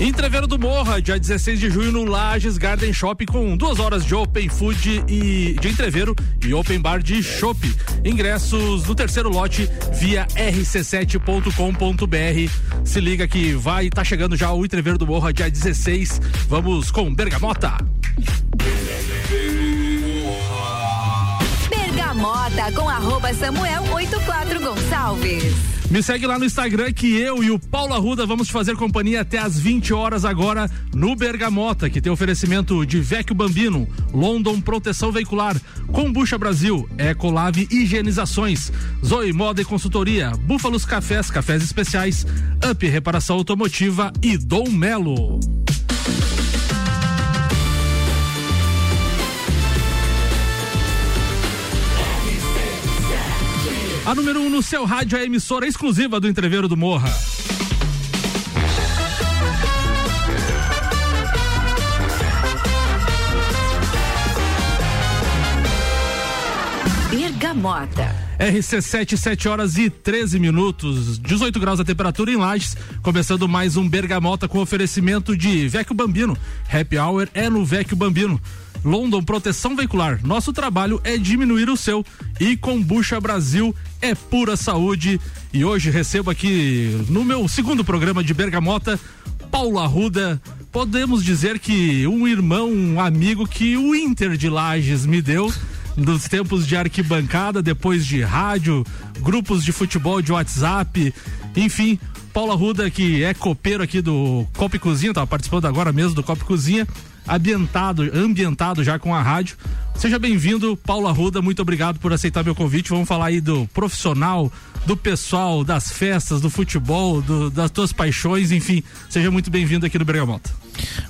Entreveiro do Morra, dia 16 de junho no Lages Garden Shop com duas horas de Open Food e de entreveiro e Open Bar de Shop. Ingressos no terceiro lote via rc7.com.br. Se liga que vai, tá chegando já o Entreveiro do Morra, dia 16. Vamos com Bergamota. Bergamota com arroba Samuel 84 Gonçalves. Me segue lá no Instagram que eu e o Paulo Arruda vamos fazer companhia até às 20 horas agora no Bergamota, que tem oferecimento de Vecchio Bambino, London Proteção Veicular, Combucha Brasil, Ecolave Higienizações, Zoe Moda e Consultoria, Búfalos Cafés, Cafés Especiais, Up Reparação Automotiva e Dom Melo. A número 1 um no seu rádio é a emissora exclusiva do Entreveiro do Morra. Bergamota. RC7, 7 horas e 13 minutos, 18 graus a temperatura em Lages, começando mais um Bergamota com oferecimento de Vecchio Bambino. Happy Hour é no Vecchio Bambino. London Proteção Veicular. Nosso trabalho é diminuir o seu. E Combucha Brasil é pura saúde. E hoje recebo aqui no meu segundo programa de Bergamota, Paulo Arruda. Podemos dizer que um irmão, um amigo que o Inter de Lages me deu dos tempos de arquibancada, depois de rádio, grupos de futebol de WhatsApp, enfim, Paulo Arruda, que é copeiro aqui do Copa Cozinha, estava participando agora mesmo do Copa Cozinha, ambientado, ambientado já com a rádio. Seja bem-vindo, Paulo Arruda, muito obrigado por aceitar meu convite. Vamos falar aí do profissional, do pessoal, das festas, do futebol, do, das tuas paixões, enfim. Seja muito bem-vindo aqui no Bergamota.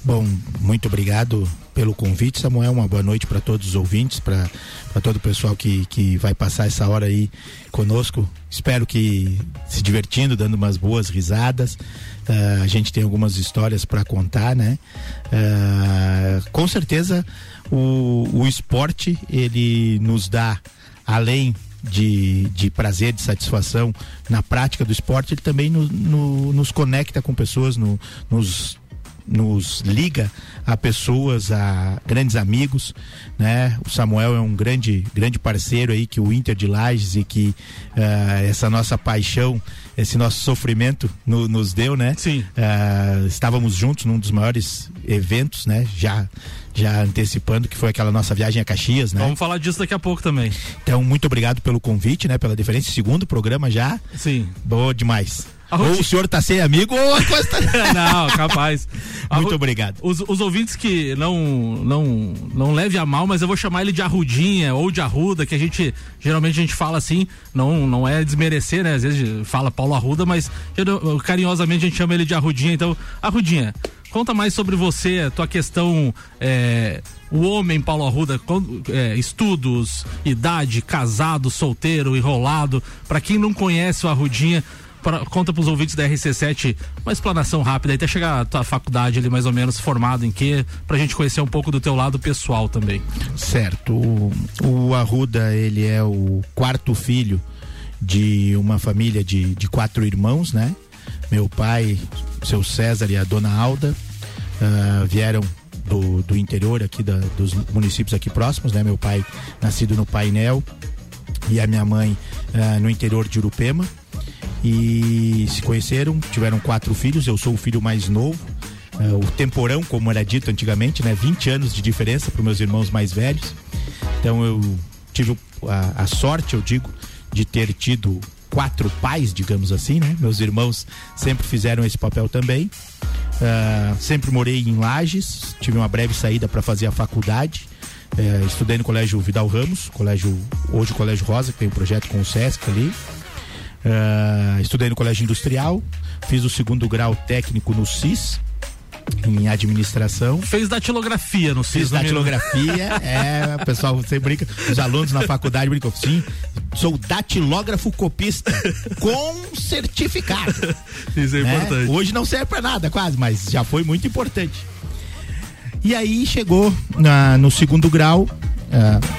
Bom, muito obrigado pelo convite, Samuel. Uma boa noite para todos os ouvintes, para todo o pessoal que, que vai passar essa hora aí conosco. Espero que se divertindo, dando umas boas risadas. Uh, a gente tem algumas histórias para contar, né? Uh, com certeza o, o esporte ele nos dá além de, de prazer, de satisfação na prática do esporte, ele também no, no, nos conecta com pessoas, no, nos nos liga a pessoas, a grandes amigos, né? O Samuel é um grande, grande parceiro aí que o Inter de Lages e que uh, essa nossa paixão, esse nosso sofrimento no, nos deu, né? Sim. Uh, estávamos juntos num dos maiores eventos, né? Já já antecipando que foi aquela nossa viagem a Caxias, né? Vamos falar disso daqui a pouco também. Então, muito obrigado pelo convite, né? Pela diferença. Segundo programa já. Sim. Boa demais. Ou o senhor tá sem amigo ou a coisa tá... Não, capaz. Muito obrigado. Os, os, ouvintes que não, não, não leve a mal, mas eu vou chamar ele de Arrudinha ou de Arruda, que a gente, geralmente a gente fala assim, não, não é desmerecer, né? Às vezes fala Paulo Arruda, mas carinhosamente a gente chama ele de Arrudinha. Então, Arrudinha, conta mais sobre você, a tua questão, é, o homem Paulo Arruda, é, estudos, idade, casado, solteiro, enrolado. Para quem não conhece o Arrudinha, pra, conta pros ouvintes da RC7 uma explanação rápida, até chegar a tua faculdade ali mais ou menos formado em quê, pra gente conhecer um pouco do teu lado pessoal também. Certo. O, o Arruda, ele é o quarto filho de uma família de, de quatro irmãos, né? Meu pai, seu César e a dona Alda uh, vieram do, do interior aqui da, dos municípios aqui próximos, né? Meu pai nascido no Painel e a minha mãe uh, no interior de Urupema e se conheceram, tiveram quatro filhos, eu sou o filho mais novo. Uh, o temporão, como era dito antigamente, né? 20 anos de diferença para meus irmãos mais velhos. Então eu tive a, a, sorte, eu digo, de ter tido quatro pais, digamos assim, né? Meus irmãos sempre fizeram esse papel também. Uh, sempre morei em Lages, tive uma breve saída para fazer a faculdade. Uh, estudei no Colégio Vidal Ramos, colégio hoje Colégio Rosa, que tem um projeto com o Sesc ali. Uh, estudei no Colégio Industrial, fiz o segundo grau técnico no CIS, em administração. Fez datilografia no CIS. Fiz datilografia, é, o pessoal sempre brinca, os alunos na faculdade brincam, sim, sou datilógrafo copista com certificado. Isso é né? importante. Hoje não serve para nada quase, mas já foi muito importante. E aí chegou na, no segundo grau,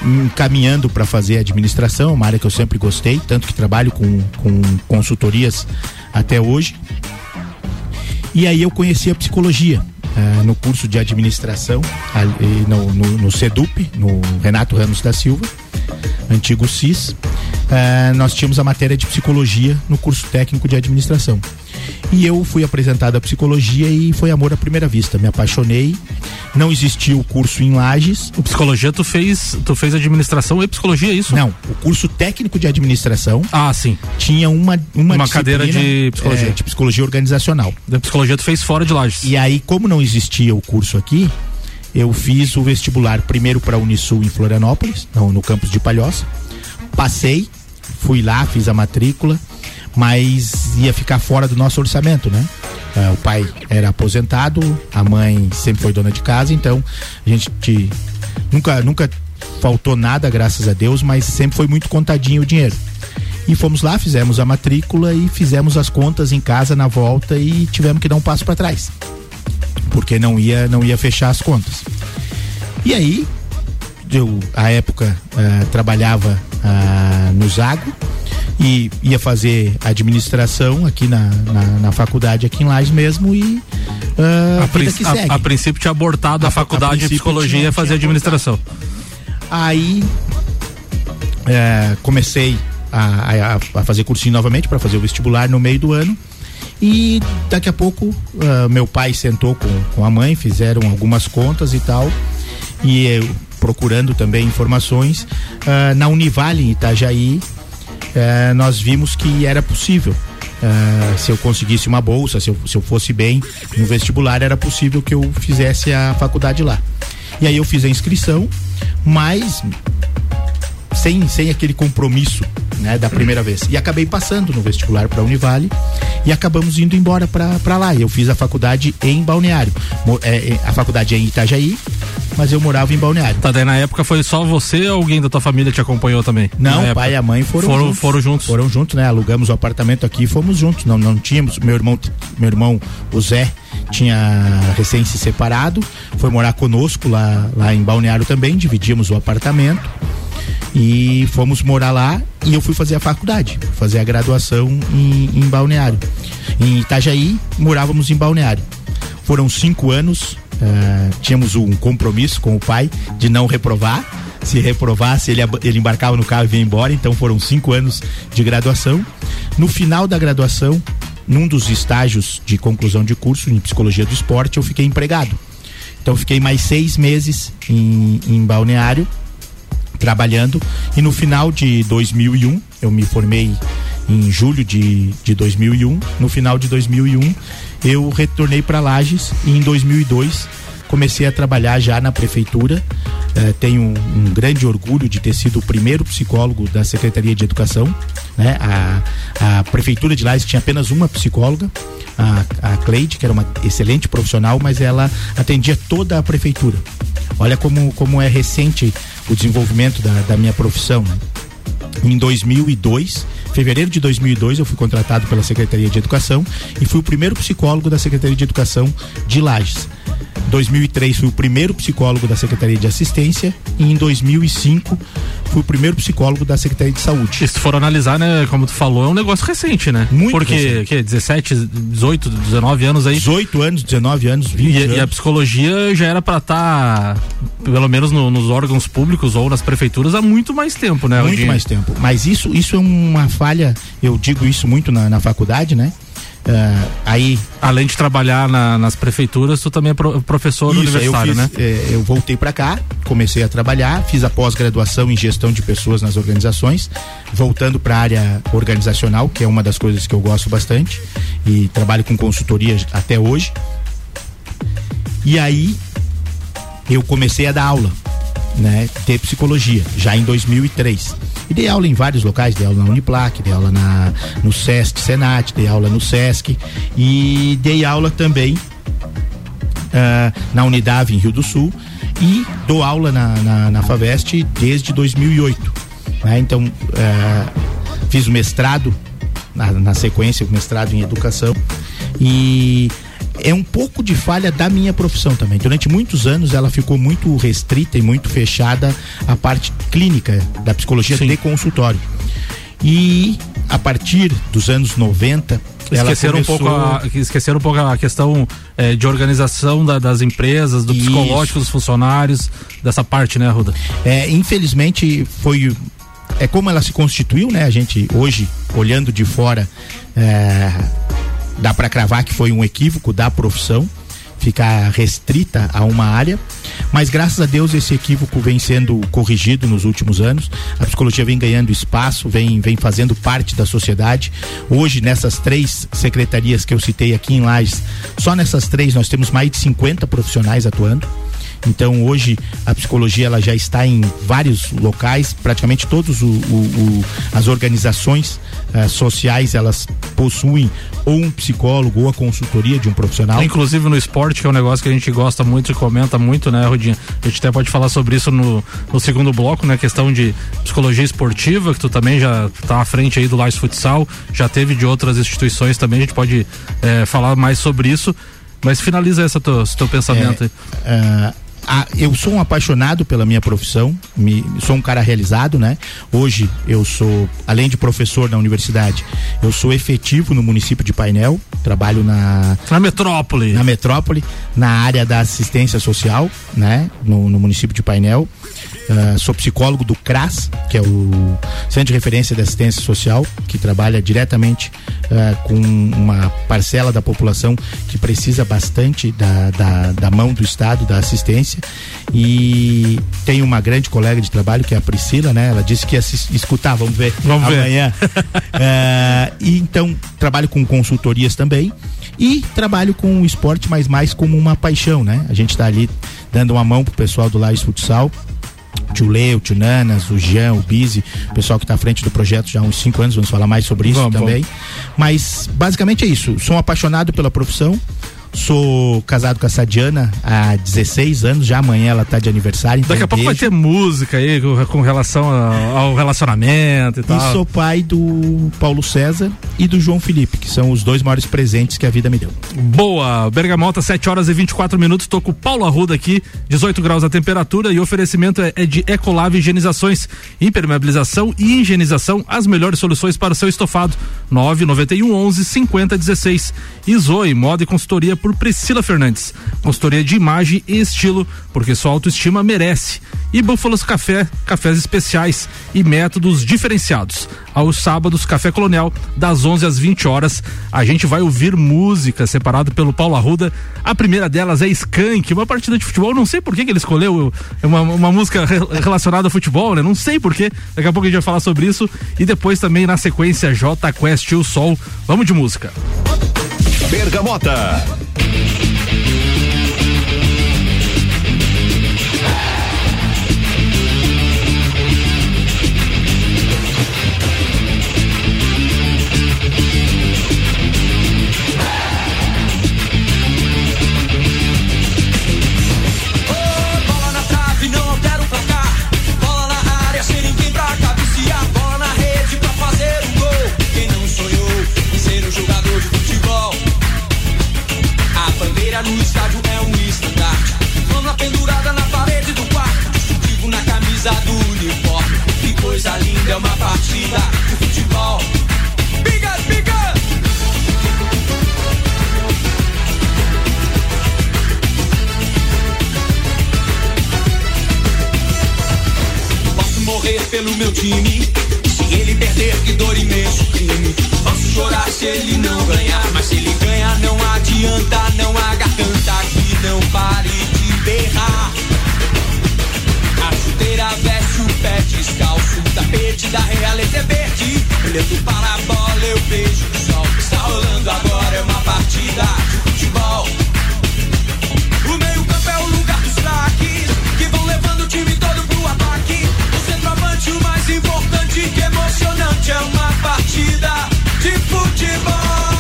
encaminhando para fazer administração, uma área que eu sempre gostei, tanto que trabalho com, com consultorias até hoje. E aí eu conheci a psicologia. Uh, no curso de administração, no, no, no CEDUP, no Renato Ramos da Silva, antigo CIS, uh, nós tínhamos a matéria de psicologia no curso técnico de administração. E eu fui apresentado à psicologia e foi amor à primeira vista. Me apaixonei. Não existia o curso em Lages. O psicologia tu fez, tu fez administração e psicologia, é isso? Não, o curso técnico de administração. Ah, sim. Tinha uma uma, uma cadeira de psicologia, é, de psicologia organizacional. Da psicologia tu fez fora de Lages. E aí, como não existia o curso aqui, eu fiz o vestibular primeiro para a Unisul em Florianópolis, no, no campus de Palhoça. Passei, fui lá, fiz a matrícula mas ia ficar fora do nosso orçamento, né? Uh, o pai era aposentado, a mãe sempre foi dona de casa, então a gente te, nunca, nunca faltou nada, graças a Deus, mas sempre foi muito contadinho o dinheiro. E fomos lá, fizemos a matrícula e fizemos as contas em casa na volta e tivemos que dar um passo para trás. Porque não ia, não ia fechar as contas. E aí, eu, à época, uh, trabalhava uh, no Zago, e ia fazer administração aqui na, na, na faculdade aqui em Lages mesmo e uh, a, a, a, princípio tinha abortado a, a faculdade de psicologia e fazer administração. Aí é, comecei a, a, fazer cursinho novamente para fazer o vestibular no meio do ano. E daqui a pouco uh, meu pai sentou com, com a mãe, fizeram algumas contas e tal. E eu procurando também informações. Uh, na Univale em Itajaí, é, nós vimos que era possível. É, se eu conseguisse uma bolsa, se eu, se eu fosse bem no vestibular, era possível que eu fizesse a faculdade lá. E aí eu fiz a inscrição, mas sem, sem aquele compromisso né, da primeira vez. E acabei passando no vestibular para a Univale e acabamos indo embora para lá. Eu fiz a faculdade em Balneário. É, a faculdade é em Itajaí, mas eu morava em Balneário. Tá, daí na época foi só você ou alguém da tua família te acompanhou também? Não, pai e a mãe foram, foram juntos. Foram juntos. Foram juntos, né? Alugamos o apartamento aqui e fomos juntos. Não, não tínhamos. Meu irmão, meu irmão, o Zé, tinha recém se separado, foi morar conosco lá, lá em Balneário também, dividimos o apartamento e fomos morar lá e eu fui fazer a faculdade, fazer a graduação em, em Balneário. Em Itajaí, morávamos em Balneário. Foram cinco anos Uh, tínhamos um compromisso com o pai de não reprovar. Se reprovasse, ele, ele embarcava no carro e vinha embora. Então foram cinco anos de graduação. No final da graduação, num dos estágios de conclusão de curso em psicologia do esporte, eu fiquei empregado. Então fiquei mais seis meses em, em balneário trabalhando e no final de 2001 eu me formei em julho de, de 2001 no final de 2001 eu retornei para Lages e em 2002 comecei a trabalhar já na prefeitura. Eh, tenho um, um, grande orgulho de ter sido o primeiro psicólogo da Secretaria de Educação. Né? A, a prefeitura de Lages tinha apenas uma psicóloga, a, a Cleide, que era uma excelente profissional, mas ela atendia toda a prefeitura. Olha como, como é recente o desenvolvimento da, da minha profissão. Né? Em 2002, fevereiro de 2002, eu fui contratado pela Secretaria de Educação e fui o primeiro psicólogo da Secretaria de Educação de Lages. 2003 fui o primeiro psicólogo da Secretaria de Assistência e em 2005 fui o primeiro psicólogo da Secretaria de Saúde. Se for analisar, né, como tu falou, é um negócio recente, né? Muito Porque, recente. que 17, 18, 19 anos aí. 18 anos, 19 anos, 20 e, anos. E a psicologia já era para estar, tá, pelo menos no, nos órgãos públicos ou nas prefeituras há muito mais tempo, né? Muito mais tempo. Mas isso, isso é uma falha, eu digo isso muito na, na faculdade, né? Uh, aí além de trabalhar na, nas prefeituras tu também é pro, professor isso, universitário eu fiz, né? é, eu voltei para cá comecei a trabalhar fiz a pós-graduação em gestão de pessoas nas organizações voltando para a área organizacional que é uma das coisas que eu gosto bastante e trabalho com consultoria até hoje. E aí eu comecei a dar aula né de psicologia já em 2003 e dei aula em vários locais, dei aula na Uniplac, dei aula na, no Sesc Senat, dei aula no Sesc e dei aula também uh, na Unidade em Rio do Sul e dou aula na, na, na Faveste desde 2008. Né? Então, uh, fiz o mestrado na, na sequência, o mestrado em educação e é um pouco de falha da minha profissão também. Durante muitos anos ela ficou muito restrita e muito fechada a parte clínica da psicologia Sim. de consultório. E a partir dos anos 90 esqueceram, começou... um pouco a, esqueceram um pouco a questão é, de organização da, das empresas, do Isso. psicológico dos funcionários, dessa parte, né, Ruda? É, infelizmente foi é como ela se constituiu, né? A gente hoje olhando de fora é, dá para cravar que foi um equívoco da profissão ficar restrita a uma área, mas graças a Deus esse equívoco vem sendo corrigido nos últimos anos. A psicologia vem ganhando espaço, vem, vem fazendo parte da sociedade. Hoje, nessas três secretarias que eu citei aqui em Lages, só nessas três nós temos mais de 50 profissionais atuando. Então hoje a psicologia ela já está em vários locais, praticamente todos o, o, o, as organizações uh, sociais elas possuem ou um psicólogo ou a consultoria de um profissional. Inclusive no esporte, que é um negócio que a gente gosta muito e comenta muito, né, Rodinha? A gente até pode falar sobre isso no, no segundo bloco, né? Questão de psicologia esportiva, que tu também já está à frente aí do Lais Futsal, já teve de outras instituições também, a gente pode é, falar mais sobre isso. Mas finaliza esse teu, esse teu pensamento é, aí. Uh, a, eu sou um apaixonado pela minha profissão, me, sou um cara realizado, né? Hoje eu sou, além de professor na universidade, eu sou efetivo no município de Painel, trabalho na na metrópole, na metrópole, na área da assistência social, né? No, no município de Painel. Uh, sou psicólogo do CRAS, que é o Centro de Referência de Assistência Social, que trabalha diretamente uh, com uma parcela da população que precisa bastante da, da, da, mão do Estado, da assistência. E tenho uma grande colega de trabalho, que é a Priscila, né? Ela disse que ia se escutar, vamos ver vamos amanhã. uh, e então, trabalho com consultorias também. E trabalho com o esporte, mas mais como uma paixão, né? A gente está ali dando uma mão pro pessoal do Lages Futsal tio Leo, o tio Nanas, o Jean, o Bizi, o pessoal que está à frente do projeto já há uns cinco anos, vamos falar mais sobre isso também. Mas basicamente é isso. Sou um apaixonado pela profissão. Sou casado com a Sadiana há 16 anos, já amanhã ela tá de aniversário. Então Daqui a pouco vai ter música aí com, relação ao relacionamento e tal. E sou pai do Paulo César e do João Felipe, que são os dois maiores presentes que a vida me deu. Boa, Bergamota, 7 horas e 24 minutos. Tô com o Paulo Arruda aqui, 18 graus a temperatura e o oferecimento é, é de Ecolave Higienizações, impermeabilização e higienização, as melhores soluções para o seu estofado. 991 11 50 16. E Zoe, moda e consultoria por Priscila Fernandes. Consultoria de imagem e estilo, porque sua autoestima merece. E Búfalos Café, cafés especiais e métodos diferenciados. Aos sábados, Café Colonial, das 11 às 20 horas. A gente vai ouvir música separada pelo Paulo Arruda. A primeira delas é Skank, uma partida de futebol. Não sei por que, que ele escolheu uma, uma música re, relacionada ao futebol, né? Não sei por que. Daqui a pouco a gente vai falar sobre isso. E depois também na sequência J Quest e o Sol. Vamos de música. Bergamota. Camisa do uniforme. Que coisa linda é uma partida de futebol. Biga, biga! Posso morrer pelo meu time. Se ele perder, que dor imenso crime. Posso chorar se ele não ganhar. Mas se ele ganhar, não adianta, não há garganta que não pare de berrar. A chuteira veste o pé descalço. O tapete da realeza é verde. Olhando para a bola, eu vejo o sol. Está rolando agora, é uma partida de futebol. O meio-campo é o lugar dos craques que vão levando o time todo pro ataque. O centroavante, o mais importante que emocionante é uma partida de futebol.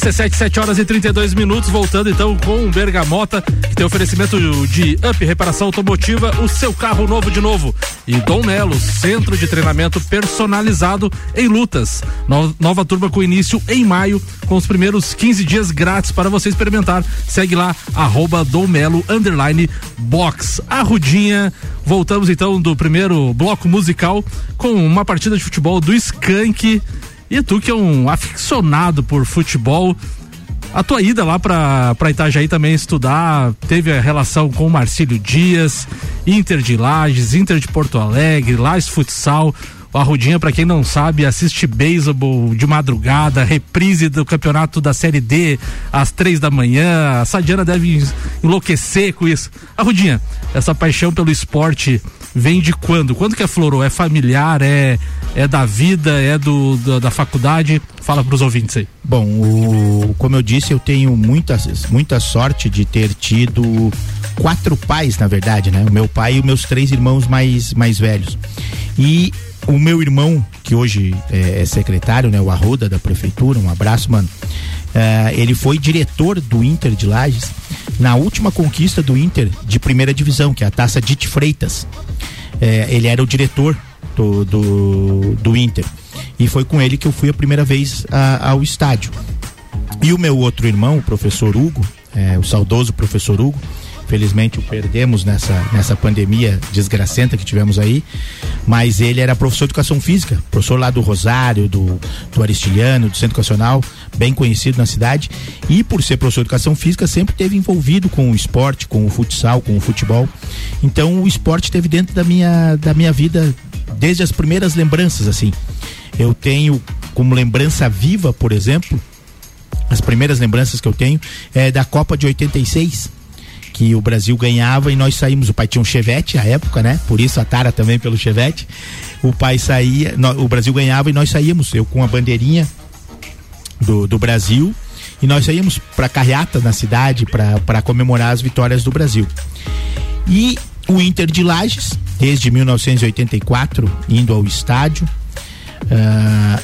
RC7, 7 horas e 32 minutos, voltando então com o Bergamota, que tem oferecimento de Up Reparação Automotiva, o seu carro novo de novo. E Dom Nelo, centro de treinamento personalizado em lutas. No- nova turma com início em maio, com os primeiros 15 dias grátis para você experimentar. Segue lá, arroba Dom Melo, underline, box. A Rudinha, voltamos então do primeiro bloco musical com uma partida de futebol do Skank. E tu que é um aficionado por futebol, a tua ida lá pra Itajaí também estudar, teve a relação com o Marcílio Dias, Inter de Lages, Inter de Porto Alegre, Lages Futsal. O Arrudinha, pra quem não sabe, assiste beisebol de madrugada, reprise do campeonato da Série D às três da manhã. A Sadiana deve enlouquecer com isso. Arrudinha, essa paixão pelo esporte vem de quando? Quando que aflorou? É familiar? É, é da vida? É do, da, da faculdade? Fala pros ouvintes aí. Bom, o- como eu disse, eu tenho muita, muita sorte de ter tido quatro pais, na verdade, né? O meu pai e os meus três irmãos mais, mais velhos. E o meu irmão, que hoje é, é secretário, né? O Arruda da prefeitura, um abraço, mano. É, ele foi diretor do Inter de Lages na última conquista do Inter de primeira divisão, que é a Taça Dite Freitas. É, ele era o diretor do, do, do Inter. E foi com ele que eu fui a primeira vez a- ao estádio. E o meu outro irmão, o professor Hugo, é, o saudoso professor Hugo, felizmente o perdemos nessa, nessa pandemia desgracenta que tivemos aí, mas ele era professor de educação física, professor lá do Rosário, do, do Aristiliano, do Centro Educacional, bem conhecido na cidade, e por ser professor de educação física sempre teve envolvido com o esporte, com o futsal, com o futebol. Então o esporte esteve dentro da minha, da minha vida desde as primeiras lembranças, assim. Eu tenho como lembrança viva, por exemplo, as primeiras lembranças que eu tenho é da Copa de 86, que o Brasil ganhava e nós saímos. O pai tinha um Chevette à época, né? Por isso a tara também pelo Chevette. O pai saía, o Brasil ganhava e nós saíamos. Eu com a bandeirinha do, do Brasil e nós saímos para carreata na cidade para comemorar as vitórias do Brasil. E o Inter de Lages, desde 1984, indo ao estádio, ah,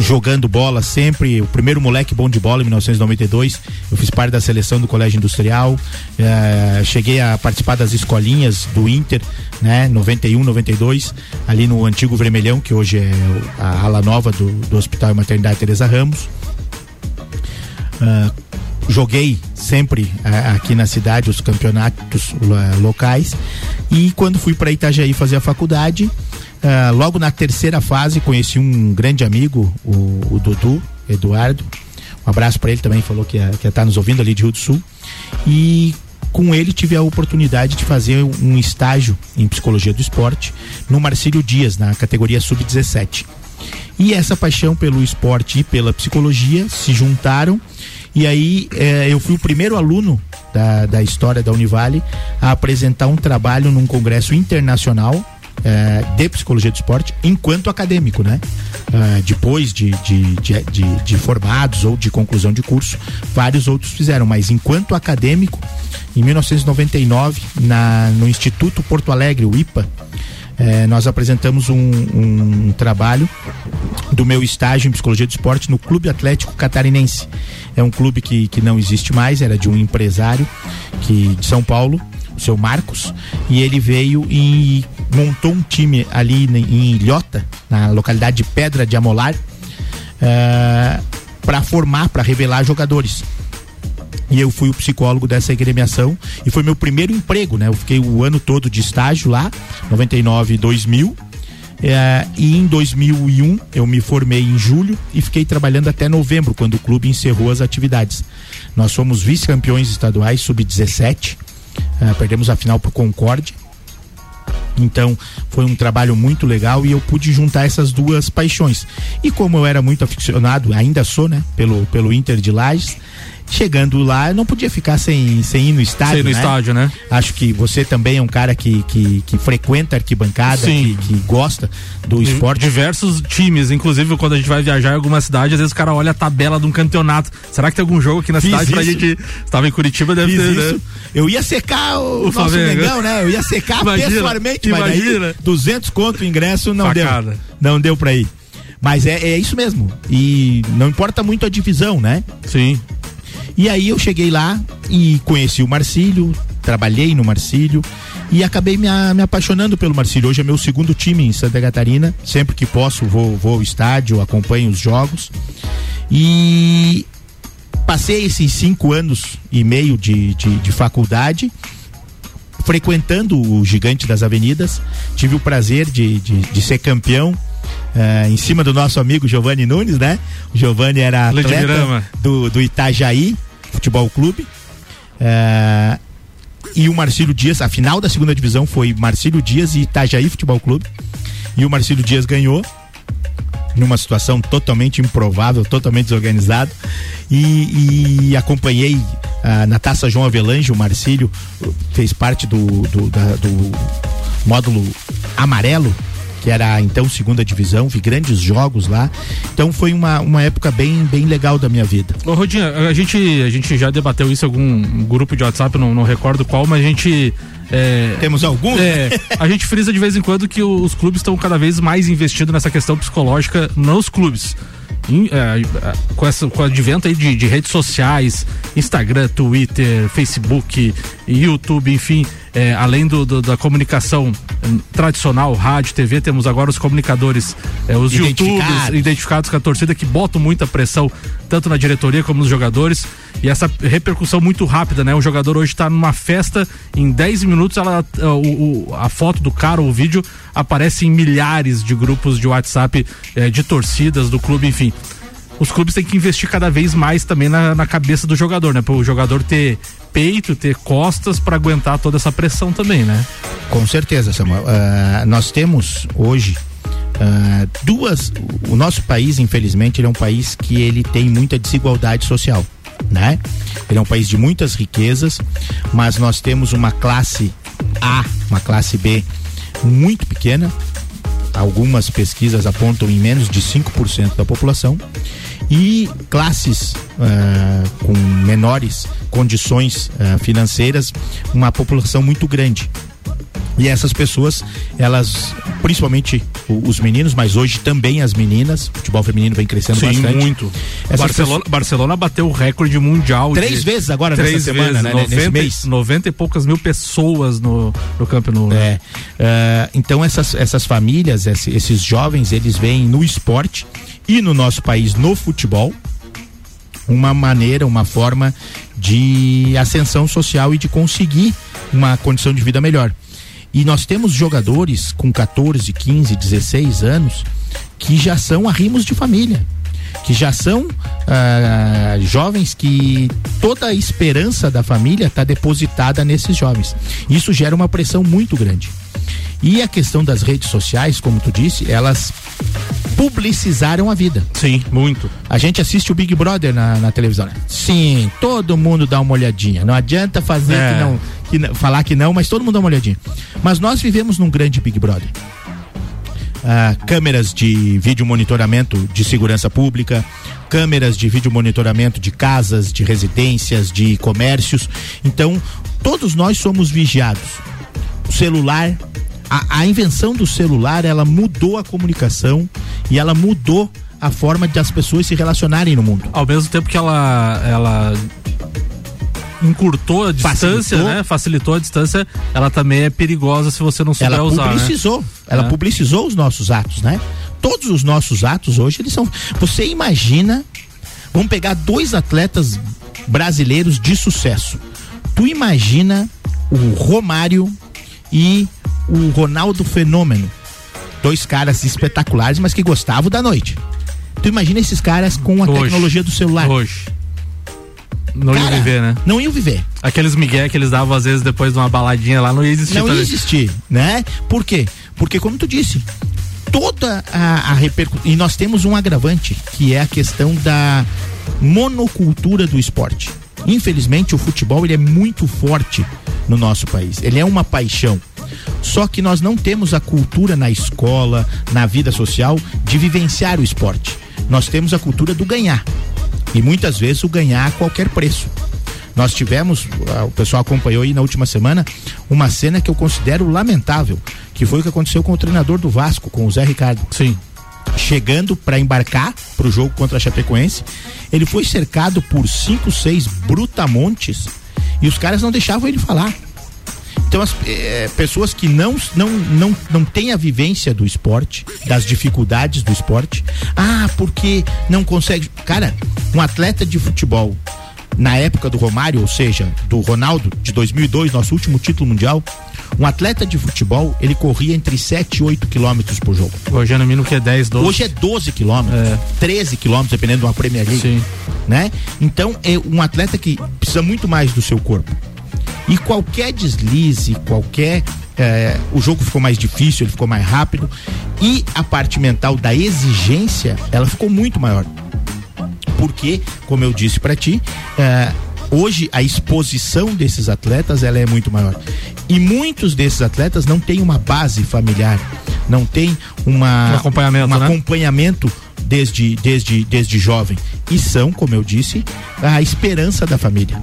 jogando bola sempre, o primeiro moleque bom de bola em 1992, eu fiz parte da seleção do Colégio Industrial, eh, cheguei a participar das escolinhas do Inter, né, 91, 92, ali no antigo Vermelhão, que hoje é a ala nova do, do Hospital e Maternidade Teresa Ramos. Ah, joguei sempre ah, aqui na cidade os campeonatos locais. E quando fui para Itajaí fazer a faculdade, ah, logo na terceira fase conheci um grande amigo, o, o Dudu Eduardo. Um abraço para ele também, falou que ia estar nos ouvindo ali de Rio do Sul. E com ele tive a oportunidade de fazer um estágio em psicologia do esporte no Marcílio Dias, na categoria sub-17. E essa paixão pelo esporte e pela psicologia se juntaram. E aí eh, eu fui o primeiro aluno da, da história da Univale a apresentar um trabalho num congresso internacional eh, de psicologia do esporte enquanto acadêmico, né? Ah, depois de, de, de, de- de formados ou de conclusão de curso, vários outros fizeram, mas enquanto acadêmico, em 1999, na, no Instituto Porto Alegre, o IPA, eh, nós apresentamos um, um trabalho do meu estágio em psicologia do esporte no Clube Atlético Catarinense. É um clube que, que não existe mais, era de um empresário que, de São Paulo, seu Marcos, e ele veio e montou um time ali em Ilhota, na localidade de Pedra de Amolar, para formar, para revelar jogadores. E eu fui o psicólogo dessa agremiação e foi meu primeiro emprego, né? Eu fiquei o ano todo de estágio lá, 99 e 2000. É, e em 2001 eu me formei em julho e fiquei trabalhando até novembro, quando o clube encerrou as atividades. Nós fomos vice-campeões estaduais, sub-17, é, perdemos a final para Concórdia. Então foi um trabalho muito legal e eu pude juntar essas duas paixões. E como eu era muito aficionado, ainda sou, né, pelo, pelo Inter de Lages, chegando lá eu não podia ficar sem, sem ir no estádio. No né? estádio, né? Acho que você também é um cara que, que, que frequenta a arquibancada, que, que gosta do esporte. Diversos times, inclusive quando a gente vai viajar em alguma cidade, às vezes o cara olha a tabela de um campeonato. Será que tem algum jogo aqui na Fiz cidade pra isso. gente. Estava em Curitiba, deve Fiz ter, isso. né? Eu ia secar o, O nosso Flamengo. Mengão, né? Eu ia secar Imagina, pessoalmente, mas imagina. daí 200 conto o ingresso não Facada. deu. Não deu pra ir. Mas é, é isso mesmo. E não importa muito a divisão, né? Sim. E aí eu cheguei lá e conheci o Marcílio, trabalhei no Marcílio e acabei me, a- me apaixonando pelo Marcílio. Hoje é meu segundo time em Santa Catarina. Sempre que posso, vou, vou ao estádio, acompanho os jogos. E passei esses cinco anos e meio de, de, de faculdade frequentando o Gigante das Avenidas. Tive o prazer de, de, de ser campeão. eh, em cima do nosso amigo Giovanni Nunes, né? O Giovanni era atleta do, do Itajaí Futebol Clube. Eh, e o Marcílio Dias, a final da segunda divisão foi Marcílio Dias e Itajaí Futebol Clube. E o Marcílio Dias ganhou numa situação totalmente improvável, totalmente desorganizado. E, e acompanhei ah, na Taça João Avelange, o Marcílio fez parte do, do, da- do módulo amarelo, que era a, então segunda divisão, vi grandes jogos lá. Então foi uma, uma época bem, bem legal da minha vida. Ô, Rodinha, a gente, a gente já debateu isso em algum grupo de WhatsApp, não, não recordo qual, mas a gente. É, Temos alguns? É, a gente frisa de vez em quando que os clubes estão cada vez mais investindo nessa questão psicológica nos clubes. É, é, com, essa, com o advento aí de, de redes sociais, Instagram, Twitter, Facebook, YouTube, enfim, é, além do, do- da comunicação hum, tradicional, rádio, TV, temos agora os comunicadores, é, os Identificados. youtubers identificados com a torcida que botam muita pressão tanto na diretoria como nos jogadores e essa repercussão muito rápida, né? O jogador hoje está numa festa, em 10 minutos ela, a, o- o- a foto do cara ou o vídeo aparece em milhares de grupos de WhatsApp eh, de torcidas do clube, enfim. Os clubes têm que investir cada vez mais também na, na cabeça do jogador, né? Para o jogador ter peito, ter costas para aguentar toda essa pressão também, né? Com certeza, Samuel. Ah, nós temos hoje ah, duas. O nosso país, infelizmente, ele é um país que ele tem muita desigualdade social, né? Ele é um país de muitas riquezas, mas nós temos uma classe A, uma classe B muito pequena. Algumas pesquisas apontam em menos de 5% da população e classes ah, com menores condições ah, financeiras, uma população muito grande. E essas pessoas, elas, principalmente os meninos, mas hoje também as meninas, o futebol feminino vem crescendo bastante. muito. Essas Barcelona, Barcelona bateu o recorde mundial. Três de- vezes agora três nessa semana, vezes, né, 90, nesse mês. 90 e poucas mil pessoas no, no Camp Nou. né? É, ah, então essas, essas famílias, esse- esses jovens, eles veem no esporte e no nosso país no futebol uma maneira, uma forma de ascensão social e de conseguir uma condição de vida melhor. E nós temos jogadores com 14, 15, 16 anos que já são arrimos de família, que já são ah, jovens que toda a esperança da família está depositada nesses jovens. Isso gera uma pressão muito grande. E a questão das redes sociais, como tu disse, elas publicizaram a vida. Sim, muito. A gente assiste o Big Brother na, na televisão, né? Sim, todo mundo dá uma olhadinha. Não adianta fazer É. que não, que não- falar que não, mas todo mundo dá uma olhadinha. Mas nós vivemos num grande Big Brother. Ah, câmeras de vídeo monitoramento de segurança pública, câmeras de vídeo monitoramento de casas, de residências, de comércios. Então, todos nós somos vigiados. O celular, a, a invenção do celular, ela mudou a comunicação e ela mudou a forma de as pessoas se relacionarem no mundo. Ao mesmo tempo que ela, ela encurtou a distância, Facilitou. né? Facilitou a distância, ela também é perigosa se você não souber ela usar. né? publicizou, ela É. publicizou os nossos atos, né? Todos os nossos atos hoje eles são. Você imagina? Vamos pegar dois atletas brasileiros de sucesso. Tu imagina o Romário e o Ronaldo Fenômeno, dois caras espetaculares, mas que gostavam da noite. Tu imagina esses caras com a Hoje. tecnologia do celular? Hoje. Não Cara, viver, né? Não iam viver. Aqueles migué que eles davam às vezes depois de uma baladinha lá não ia existir. não ia existir, né? Por quê? Porque, como tu disse, toda a, a repercussão. E nós temos um agravante, que é a questão da monocultura do esporte. Infelizmente, o futebol ele é muito forte no nosso país. Ele é uma paixão. Só que nós não temos a cultura na escola, na vida social, de vivenciar o esporte. Nós temos a cultura do ganhar. E muitas vezes o ganhar a qualquer preço. Nós tivemos, ah, o pessoal acompanhou aí na última semana, uma cena que eu considero lamentável, que foi o que aconteceu com o treinador do Vasco, com o Zé Ricardo. Sim. Chegando para embarcar para o jogo contra a Chapecoense, ele foi cercado por cinco, seis brutamontes e os caras não deixavam ele falar. Então as eh, pessoas que não, não, não, não têm a vivência do esporte, das dificuldades do esporte, ah, porque não consegue. Cara, um atleta de futebol na época do Romário, ou seja, do Ronaldo de 2002, nosso último título mundial, um atleta de futebol, ele corria entre 7 e 8 quilômetros por jogo. Hoje é no mínimo que é 10, 12. Hoje é 12 quilômetros, É. 13 quilômetros, dependendo de uma Premier League. Sim. Né? Então, é um atleta que precisa muito mais do seu corpo. E qualquer deslize, qualquer. é, o jogo ficou mais difícil, ele ficou mais rápido. E a parte mental da exigência, ela ficou muito maior. Porque, como eu disse pra ti, é, hoje a exposição desses atletas ela é muito maior. E muitos desses atletas não têm uma base familiar, não tem uma, Um acompanhamento, um né? acompanhamento desde, desde, desde jovem. E são, como eu disse, a esperança da família.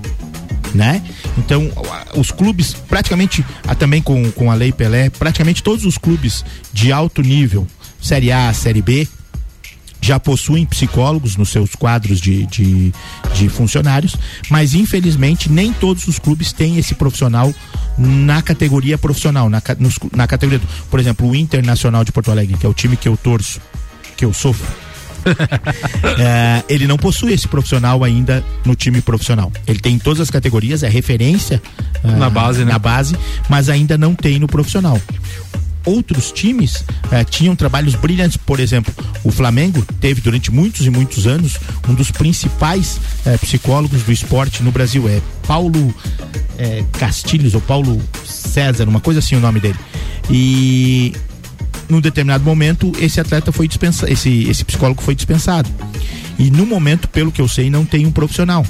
Né? Então, os clubes, praticamente, também com, com a Lei Pelé, praticamente todos os clubes de alto nível, Série A, Série B, já possuem psicólogos nos seus quadros de, de, de funcionários, mas infelizmente nem todos os clubes têm esse profissional na categoria profissional, na, nos- na categoria, do- por exemplo, o Internacional de Porto Alegre, que é o time que eu torço, que eu sofro. É, ele não possui esse profissional ainda no time profissional. Ele tem em todas as categorias, é referência ah, Na base, né? na base, mas ainda não tem no profissional outros times eh, tinham trabalhos brilhantes. Por exemplo, o Flamengo teve durante muitos e muitos anos um dos principais eh, psicólogos do esporte no Brasil. É Paulo eh, Castilhos ou Paulo César, uma coisa assim o nome dele. E num determinado momento esse atleta foi dispensado, esse, esse psicólogo foi dispensado. E no momento, pelo que eu sei, não tem um profissional.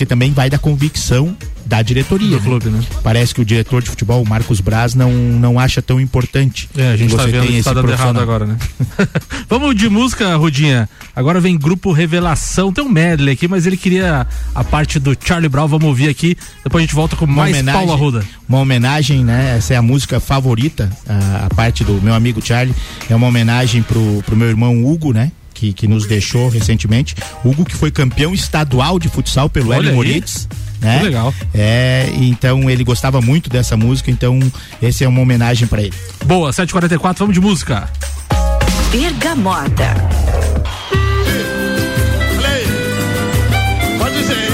Porque também vai da convicção da diretoria. Do né? clube, né? Parece que o diretor de futebol, o Marcos Braz, não, não acha tão importante. É, a gente tá você vendo que tá dando errado agora, né? Vamos de música, Rudinha. Agora vem Grupo Revelação. Tem um medley aqui, mas ele queria a parte do Charlie Brown. Vamos ouvir aqui. Depois a gente volta com Uma mais Paulo Arruda. uma homenagem, né? Essa é a música favorita, a, a parte do meu amigo Charlie. É uma homenagem pro, pro meu irmão Hugo, né? Que, que nos deixou recentemente. Hugo, que foi campeão estadual de futsal pelo Hélio. Moritz. Né? Que legal. É, então ele gostava muito dessa música, então esse é uma homenagem pra ele. Boa, 7h44, vamos de música. Bergamota. Play. Pode dizer.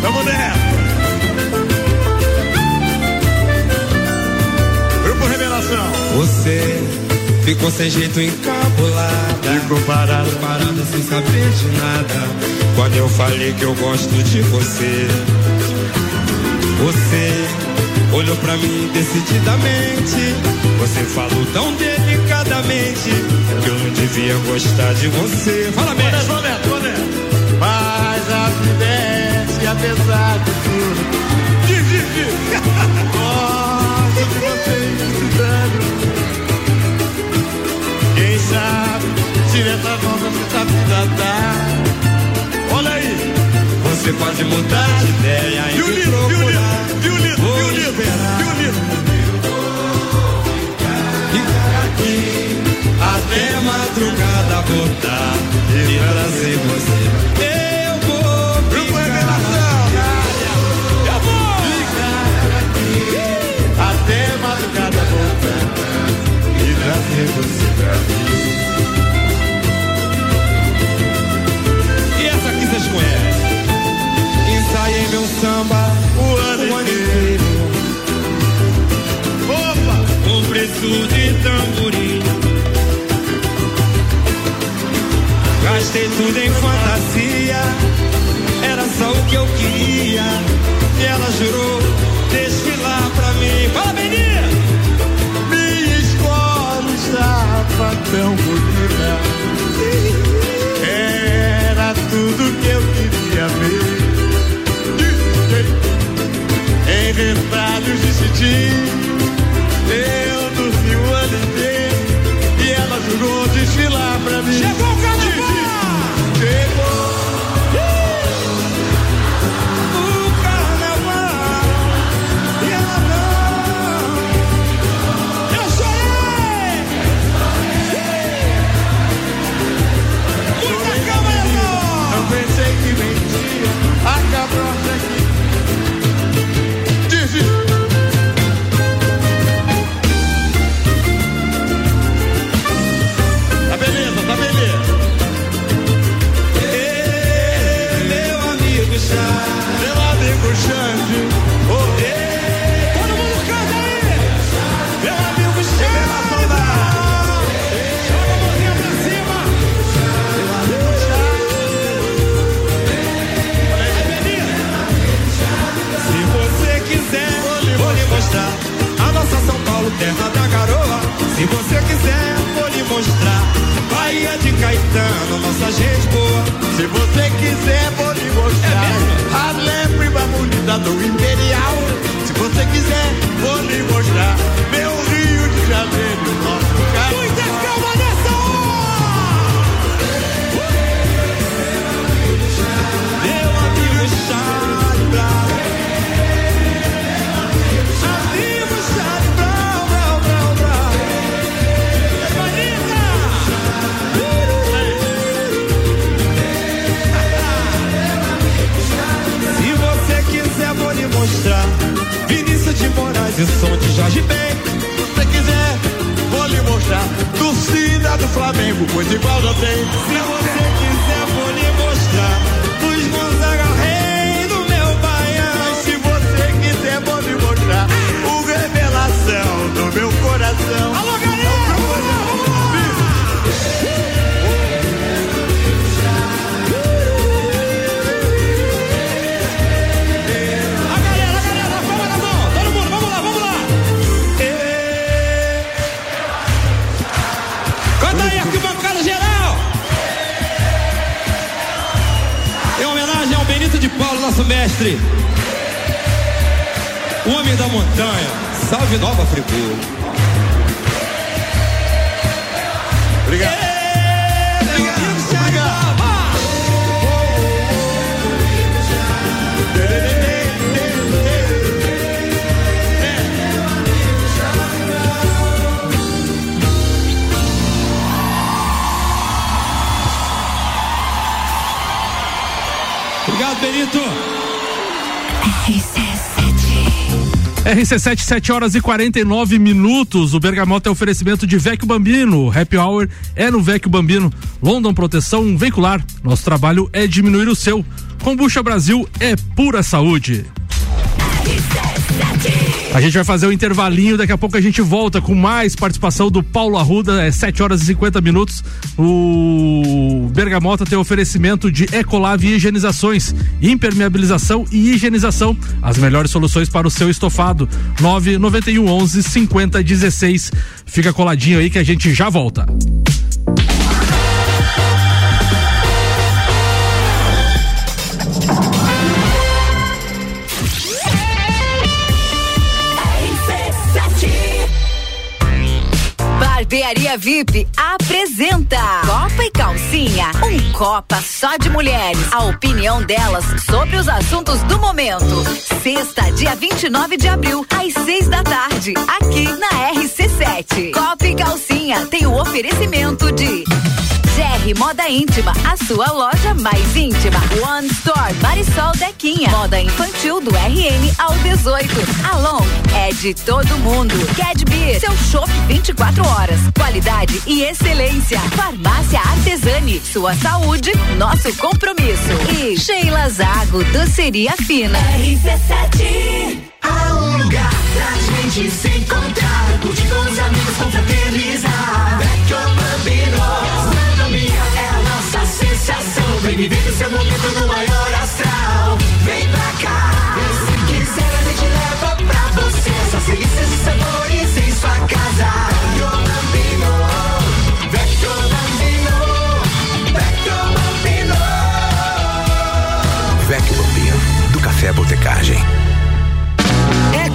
Vamos nessa. Grupo Revelação. Você ficou sem jeito encabulada. Ficou parado. Parada sem saber de nada. Quando eu falei que eu gosto de você. Você olhou pra mim decididamente. Você falou tão delicadamente que eu não devia gostar de você. Fala nessa, vamos nessa. Mas a vida é apesar de tudo. Diz, diz, diz. Gosto de você. Quem sabe, se nessa volta essa vida dá. Olha aí. Você pode mudar de ideia e me lindo, procurar. viu lindo. Ficar aqui até madrugada voltar e trazer você. Opa! com preço de tamborim. Gastei tudo em fantasia, era só o que eu queria. E ela jurou desfilar pra mim. Fala, menina! Minha escola tão retalhos nosso mestre. O homem da montanha. Salve Nova Friburgo. Obrigado. Obrigado, Benito. RC7, 7 horas e 49 minutos. O Bergamota é oferecimento de Vecchio Bambino. Happy Hour é no Vecchio Bambino. London Proteção Veicular. Nosso trabalho é diminuir o seu. Combucha Brasil é pura saúde. A gente vai fazer o intervalinho, daqui a pouco a gente volta com mais participação do Paulo Arruda, é 7 horas e 50 minutos. O Bergamota tem oferecimento de Ecolave Higienizações, impermeabilização e higienização. As melhores soluções para o seu estofado. 991 11 50 16. Fica coladinho aí que a gente já volta. Barbearia VIP apresenta Copa e Calcinha, um Copa só de mulheres. A opinião delas sobre os assuntos do momento. Sexta, dia 29 de abril, às seis da tarde, aqui na RC7. Copa e Calcinha tem o oferecimento de GR Moda Íntima, a sua loja mais íntima. One Store, Marisol Dequinha. Moda infantil do RN ao 18. Alon é de todo mundo. Cadbeer, seu shopping 24 horas. Qualidade e excelência. Farmácia Artesani, sua saúde, nosso compromisso. E Sheila Zago, doceria fina. RC7 Há um lugar pra gente se encontrar. Curtir com os amigos, confraternizar Vecchio Bambino Gastronomia é a nossa sensação. Vem viver o seu momento no maior astral. Vem pra cá. Se quiser a gente leva pra você. Essas delícias e sabores em sua casa Café Botecagem.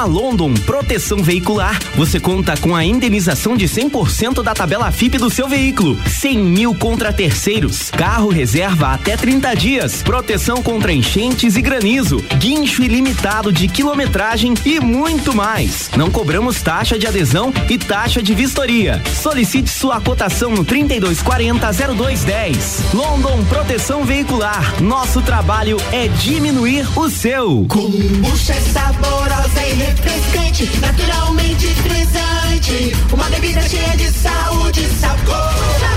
A London Proteção Veicular, você conta com a indenização de 100% da tabela FIP do seu veículo. 100 mil contra terceiros. Carro reserva até 30 dias. Proteção contra enchentes e granizo. Guincho ilimitado de quilometragem e muito mais. Não cobramos taxa de adesão e taxa de vistoria. Solicite sua cotação no 3240-0210. London Proteção Veicular. Nosso trabalho é diminuir o seu. Kombucha saborosa e refrescante, naturalmente frisante. Uma bebida cheia de saúde e sabor.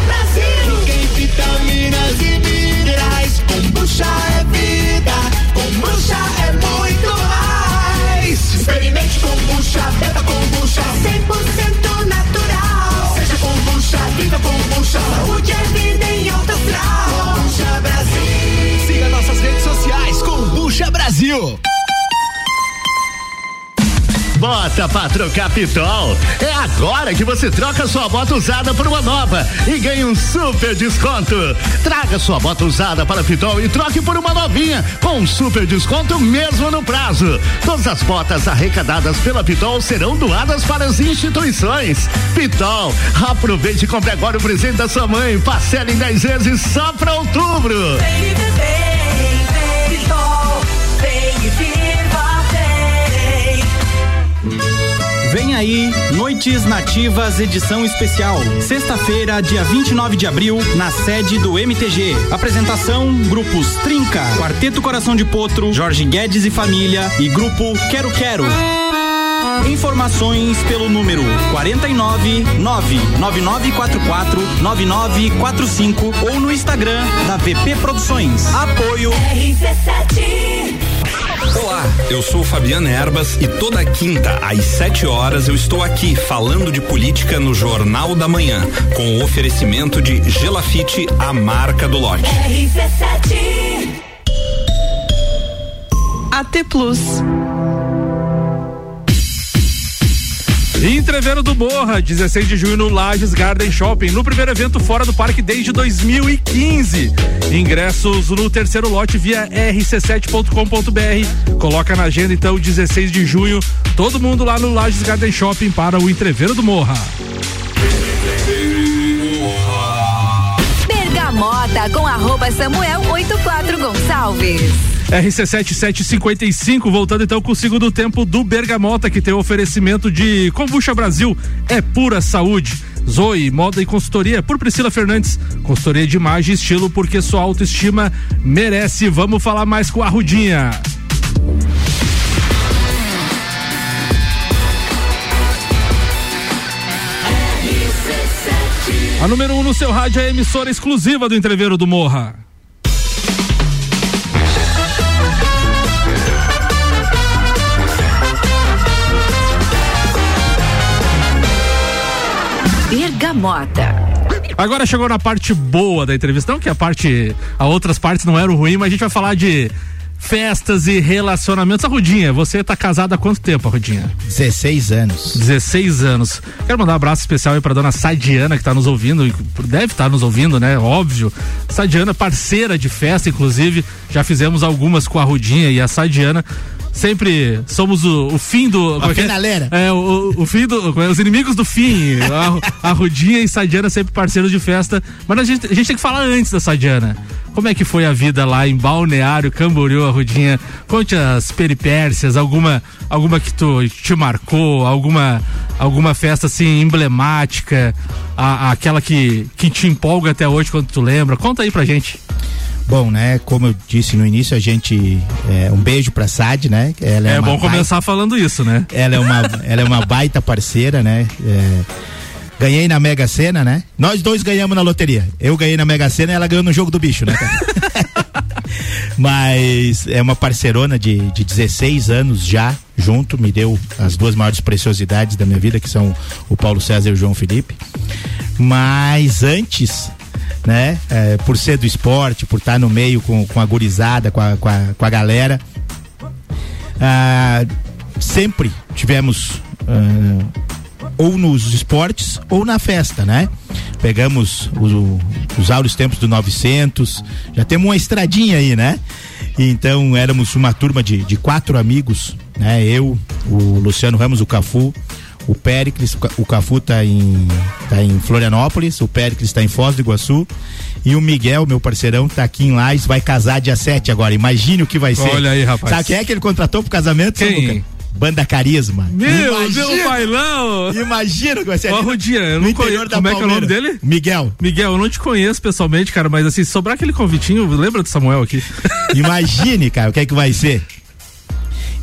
Brasil. Rica em vitaminas e minerais. Kombucha é vida. Kombucha é muito mais. Experimente kombucha, beba kombucha. 100% natural. Seja kombucha, viva kombucha. Saúde é vida em alto astral. Kombucha Brasil. Siga nossas redes sociais, Kombucha Brasil. Bota pra trocar Pitol. É agora que você troca sua bota usada por uma nova e ganha um super desconto. Traga sua bota usada para Pitol e troque por uma novinha com um super desconto mesmo no prazo. Todas as botas arrecadadas pela Pitol serão doadas para as instituições. Pitol, aproveite e compre agora o presente da sua mãe. Parcela em 10 vezes só para outubro. Vem aí, Noites Nativas, edição especial. Sexta-feira, dia 29 de abril, na sede do MTG. Apresentação: Grupos Trinca, Quarteto Coração de Potro, Jorge Guedes e Família e Grupo Quero Quero. Informações pelo número 49 99944 9945 ou no Instagram da VP Produções. Apoio Olá, eu sou Fabiana Erbas e toda quinta às 7 horas eu estou aqui falando de política no Jornal da Manhã, com o oferecimento de Gelafite, a marca do lote. AT Plus. Entreveiro do Morra, 16 de junho no Lages Garden Shopping, no primeiro evento fora do parque desde 2015. Ingressos no terceiro lote via rc7.com.br. Coloca na agenda então 16 de junho, todo mundo lá no Lages Garden Shopping para o Entreveiro do Morra. Com arroba Samuel 84 Gonçalves. RC7 755, voltando então com o segundo tempo do Bergamota, que tem o oferecimento de Combucha Brasil, é pura saúde. Zoe, moda e consultoria por Priscila Fernandes. Consultoria de imagem e estilo, porque sua autoestima merece. Vamos falar mais com a Rudinha. A número 1 um no seu rádio é a emissora exclusiva do Entreveiro do Morra. Bergamota. Agora chegou na parte boa da entrevista, não que a parte, a outras partes não eram ruins, mas a gente vai falar de festas e relacionamentos. A Rudinha, você tá casada há quanto tempo, Rudinha? 16 anos. 16 anos. Quero mandar um abraço especial aí pra dona Sadiana, que tá nos ouvindo, e deve estar nos ouvindo, né? Óbvio. Sadiana, parceira de festa, inclusive, já fizemos algumas com a Rudinha e a Sadiana. Sempre somos o, o fim do. é que é? finaleira. É, o, o fim do. Os inimigos do fim. A, a Rudinha e Sadiana sempre parceiros de festa. Mas a gente, a gente tem que falar antes da Sadiana. Como é que foi a vida lá em Balneário Camboriú, a Rudinha? Conte as peripécias, alguma, alguma que tu te marcou, alguma, alguma festa assim emblemática, a, aquela que, que te empolga até hoje quando tu lembra. Conta aí pra gente. Bom, né? Como eu disse no início, a gente. É, um beijo pra Sad, né? Ela É, uma bom baita- começar falando isso, né? Ela é uma, ela é uma baita parceira, né? É, ganhei na Mega Sena, né? Nós dois ganhamos na loteria. Eu ganhei na Mega Sena e ela ganhou no jogo do bicho, né? Mas é uma parcerona de, de 16 anos já, junto, me deu as duas maiores preciosidades da minha vida, que são o Paulo César e o João Felipe. Mas antes, né? é, por ser do esporte, por estar no meio com, com a gurizada, com a, com a, com a galera. ah, sempre tivemos ah, ou nos esportes ou na festa, né? Pegamos o- os áureos tempos do 900, já temos uma estradinha aí, né? Então éramos uma turma de, de quatro amigos, né? Eu, o Luciano Ramos, o Cafu, o Péricles, o Ca- o Cafu tá em, tá em Florianópolis, o Péricles tá em Foz do Iguaçu e o Miguel, meu parceirão, tá aqui em Lages, vai casar dia 7 agora. Imagine o que vai ser. Olha aí, rapaz. Sabe quem é que ele contratou pro casamento? Quem? Banda Carisma. Meu, Imagina- meu bailão! Imagina que vai ser ali no- Rudinha, eu não conheço. Como é que é o nome dele? Miguel. Miguel, eu não te conheço pessoalmente, cara, mas assim, sobrar aquele convitinho, lembra do Samuel aqui? Imagine, cara, o que é que vai ser.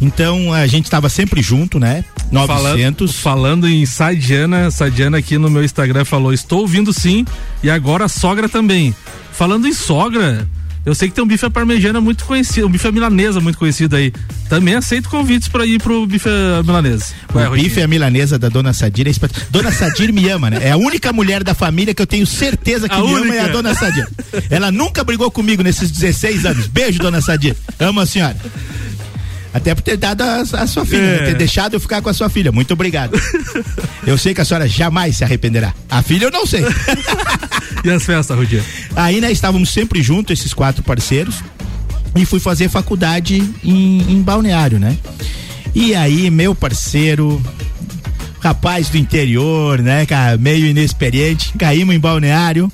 Então a gente tava sempre junto, né? 900. Falando, falando em Sadiana, Sadiana aqui no meu Instagram falou: Estou ouvindo sim, e agora a sogra também. Falando em sogra, eu sei que tem um bife parmegiana muito conhecido, um bife milanesa muito conhecido aí. Também aceito convites pra ir pro bife milanesa. Vai, O bife a milanesa da Dona Sadir é espet- Dona Sadir me ama, né? É a única mulher da família que eu tenho certeza que A me ama única. é a Dona Sadir. Ela nunca brigou comigo nesses 16 anos. Beijo, Dona Sadir. Amo a senhora. Até por ter dado a, a sua filha, É. né? ter deixado eu ficar com a sua filha. Muito obrigado. Eu sei que a senhora jamais se arrependerá. A filha eu não sei. E as festas, Rodinha? Aí, né, estávamos sempre juntos, esses quatro parceiros, e fui fazer faculdade em, em balneário, né? E aí, meu parceiro, rapaz do interior, né, cara, meio inexperiente, caímos em balneário.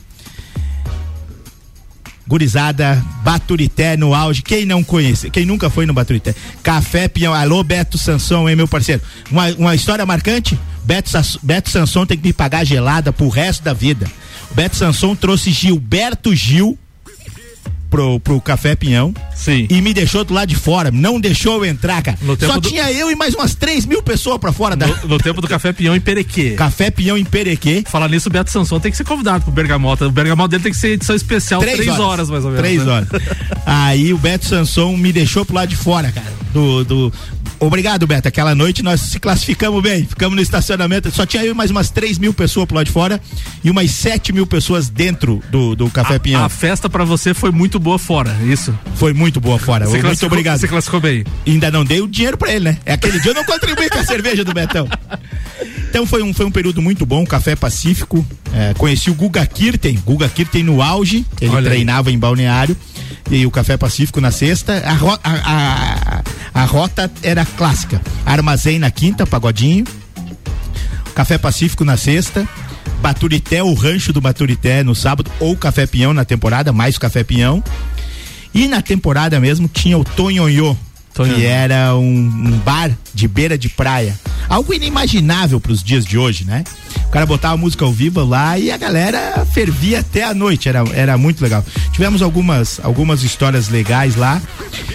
Gurizada, Baturité no auge. Quem não conhece, quem nunca foi no Baturité? Café Pinhão. Alô, Beto Sanson, hein, meu parceiro? Uma, uma história marcante? Beto, Beto Sanson tem que me pagar gelada pro resto da vida. O Beto Sanson trouxe Gilberto Gil pro, pro Café Pinhão. Sim. E me deixou do lado de fora. Não deixou eu entrar, cara. Só do- tinha eu e mais umas 3 mil pessoas pra fora da. No, no tempo do Café Pinhão em Perequê. Café Pinhão em Perequê. Falar nisso, o Beto Sanson tem que ser convidado pro Bergamota. O Bergamota dele tem que ser edição especial, três, horas. mais ou menos. Três né? horas. Aí o Beto Sanson me deixou pro lado de fora, cara. Do, do... Obrigado, Beto. Aquela noite nós se classificamos bem. Ficamos no estacionamento. Só tinha eu e mais umas 3 mil pessoas pro lado de fora e umas 7 mil pessoas dentro do, do Café Pinhão. A festa pra você foi muito boa fora, isso? Foi muito boa fora. Você Muito obrigado. Você classificou bem. Ainda não dei o dinheiro pra ele, né? É aquele dia eu não contribuí com a cerveja do Betão. Então foi um, foi um período muito bom, Café Pacífico. É, conheci o Guga Kirten, Guga Kirten no auge, ele Olha aí. treinava em balneário. E o Café Pacífico na sexta. A, ro- a, a, a rota era clássica. Armazém na quinta, pagodinho. Café Pacífico na sexta. Baturité, o rancho do Baturité no sábado, ou Café Pinhão na temporada, mais Café Pinhão. E na temporada mesmo tinha o Tonhonhô, que era um, um bar de beira de praia. Algo inimaginável para os dias de hoje, né? O cara botava música ao vivo lá e a galera fervia até a noite, era, era muito legal. Tivemos algumas, algumas histórias legais lá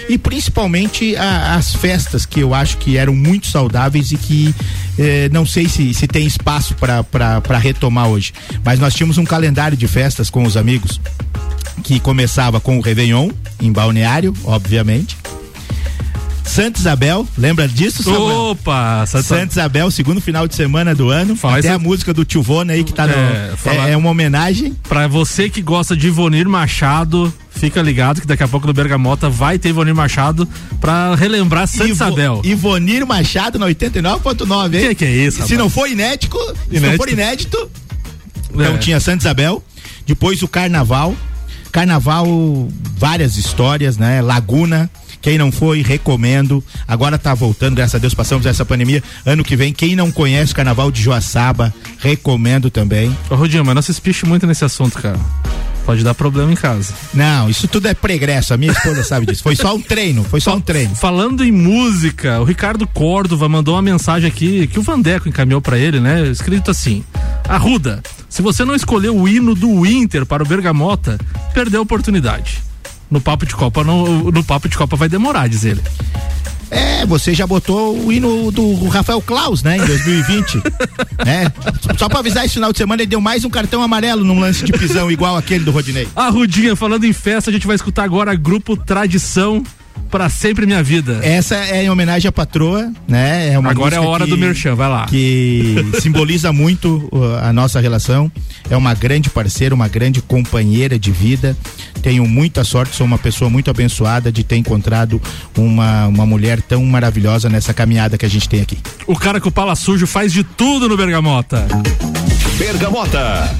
e principalmente a- as festas que eu acho que eram muito saudáveis e que eh, não sei se, se tem espaço para retomar hoje. Mas nós tínhamos um calendário de festas com os amigos que começava com o Réveillon, em Balneário, obviamente. Santa Isabel, lembra disso, Samuel? Opa! Santa, Santa Isabel, segundo final de semana do ano. Falar Até a música do Tio Vona aí que tá no. É, É, é uma homenagem. Pra você que gosta de Ivonir Machado, fica ligado que daqui a pouco no Bergamota vai ter Ivonir Machado pra relembrar Santa Ivo- Isabel. Ivonir Machado na 89.9, hein? Que que é isso, Se rapaz? não for inédito, se não Inédito. for inédito, então É. tinha Santa Isabel, depois o Carnaval. Carnaval, várias histórias, né? Laguna. Quem não foi, recomendo. Agora tá voltando, graças a Deus, passamos essa pandemia. Ano que vem, quem não conhece o Carnaval de Joaçaba, recomendo também. Ô, Rodinho, mas não se espiche muito nesse assunto, cara. Pode dar problema em casa. Não, isso tudo é pregresso, a minha esposa sabe disso. Foi só um treino, foi só um treino. Falando em música, o Ricardo Córdova mandou uma mensagem aqui que o Vandeco encaminhou pra ele, né? Escrito assim: Arruda, se você não escolheu o hino do Inter para o Bergamota, perdeu a oportunidade. No papo de Copa, não, no papo de Copa vai demorar, diz ele. É, você já botou o hino do Rafael Klaus, né, em 2020. né? Só pra avisar, esse final de semana ele deu mais um cartão amarelo num lance de pisão igual aquele do Rodinei. A Rudinha, falando em festa, a gente vai escutar agora Grupo Tradição para sempre minha vida. Essa é em homenagem à patroa, né? É uma Agora é a hora que- do merchan, vai lá. Que simboliza muito uh, a nossa relação. É uma grande parceira, uma grande companheira de vida. tenho muita sorte, sou uma pessoa muito abençoada de ter encontrado uma, uma mulher tão maravilhosa nessa caminhada que a gente tem aqui. O cara com o pala sujo faz de tudo no Bergamota. Bergamota.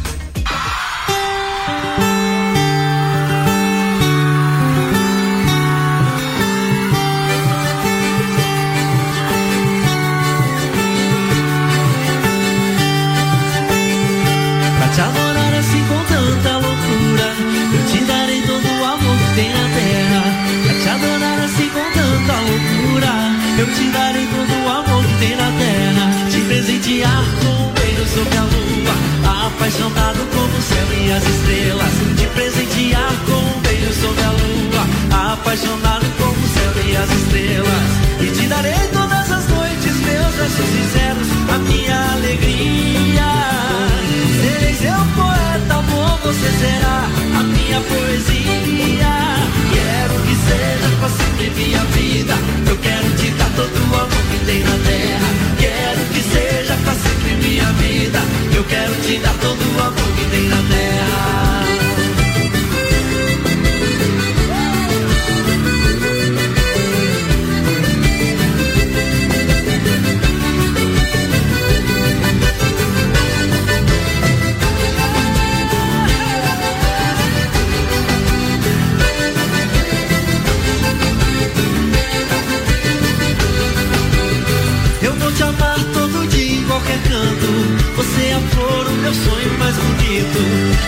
Apaixonado como o céu e as estrelas Te presentear com um beijo sobre a lua Apaixonado como o céu e as estrelas E te darei todas as noites meus versos sinceros A minha alegria Serei seu poeta, amor, você será a minha poesia.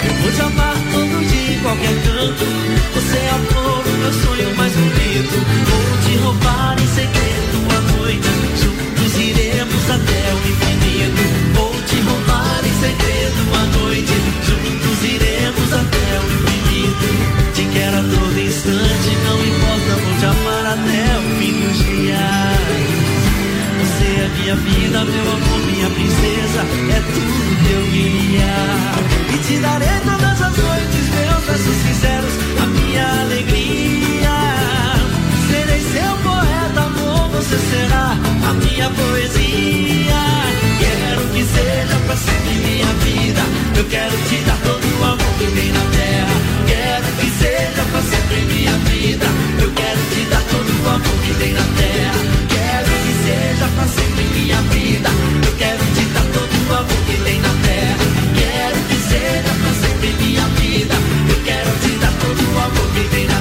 Eu vou te amar todo dia em qualquer canto. Você é o meu sonho mais bonito. Vou te roubar em segredo minha vida, meu amor, minha princesa, é tudo que eu queria. E te darei todas as noites, meus versos sinceros, a minha alegria. Serei seu poeta, amor, você será a minha poesia. Quero que seja pra sempre minha vida. Eu quero te dar todo o amor que tem na terra. Quero que seja pra sempre minha vida. Eu quero te dar todo o amor que tem na terra. Quero que seja pra sempre minha vida. Eu quero te dar todo o amor que tem na terra. Quero que seja pra sempre minha vida. Eu quero te dar todo o amor que tem na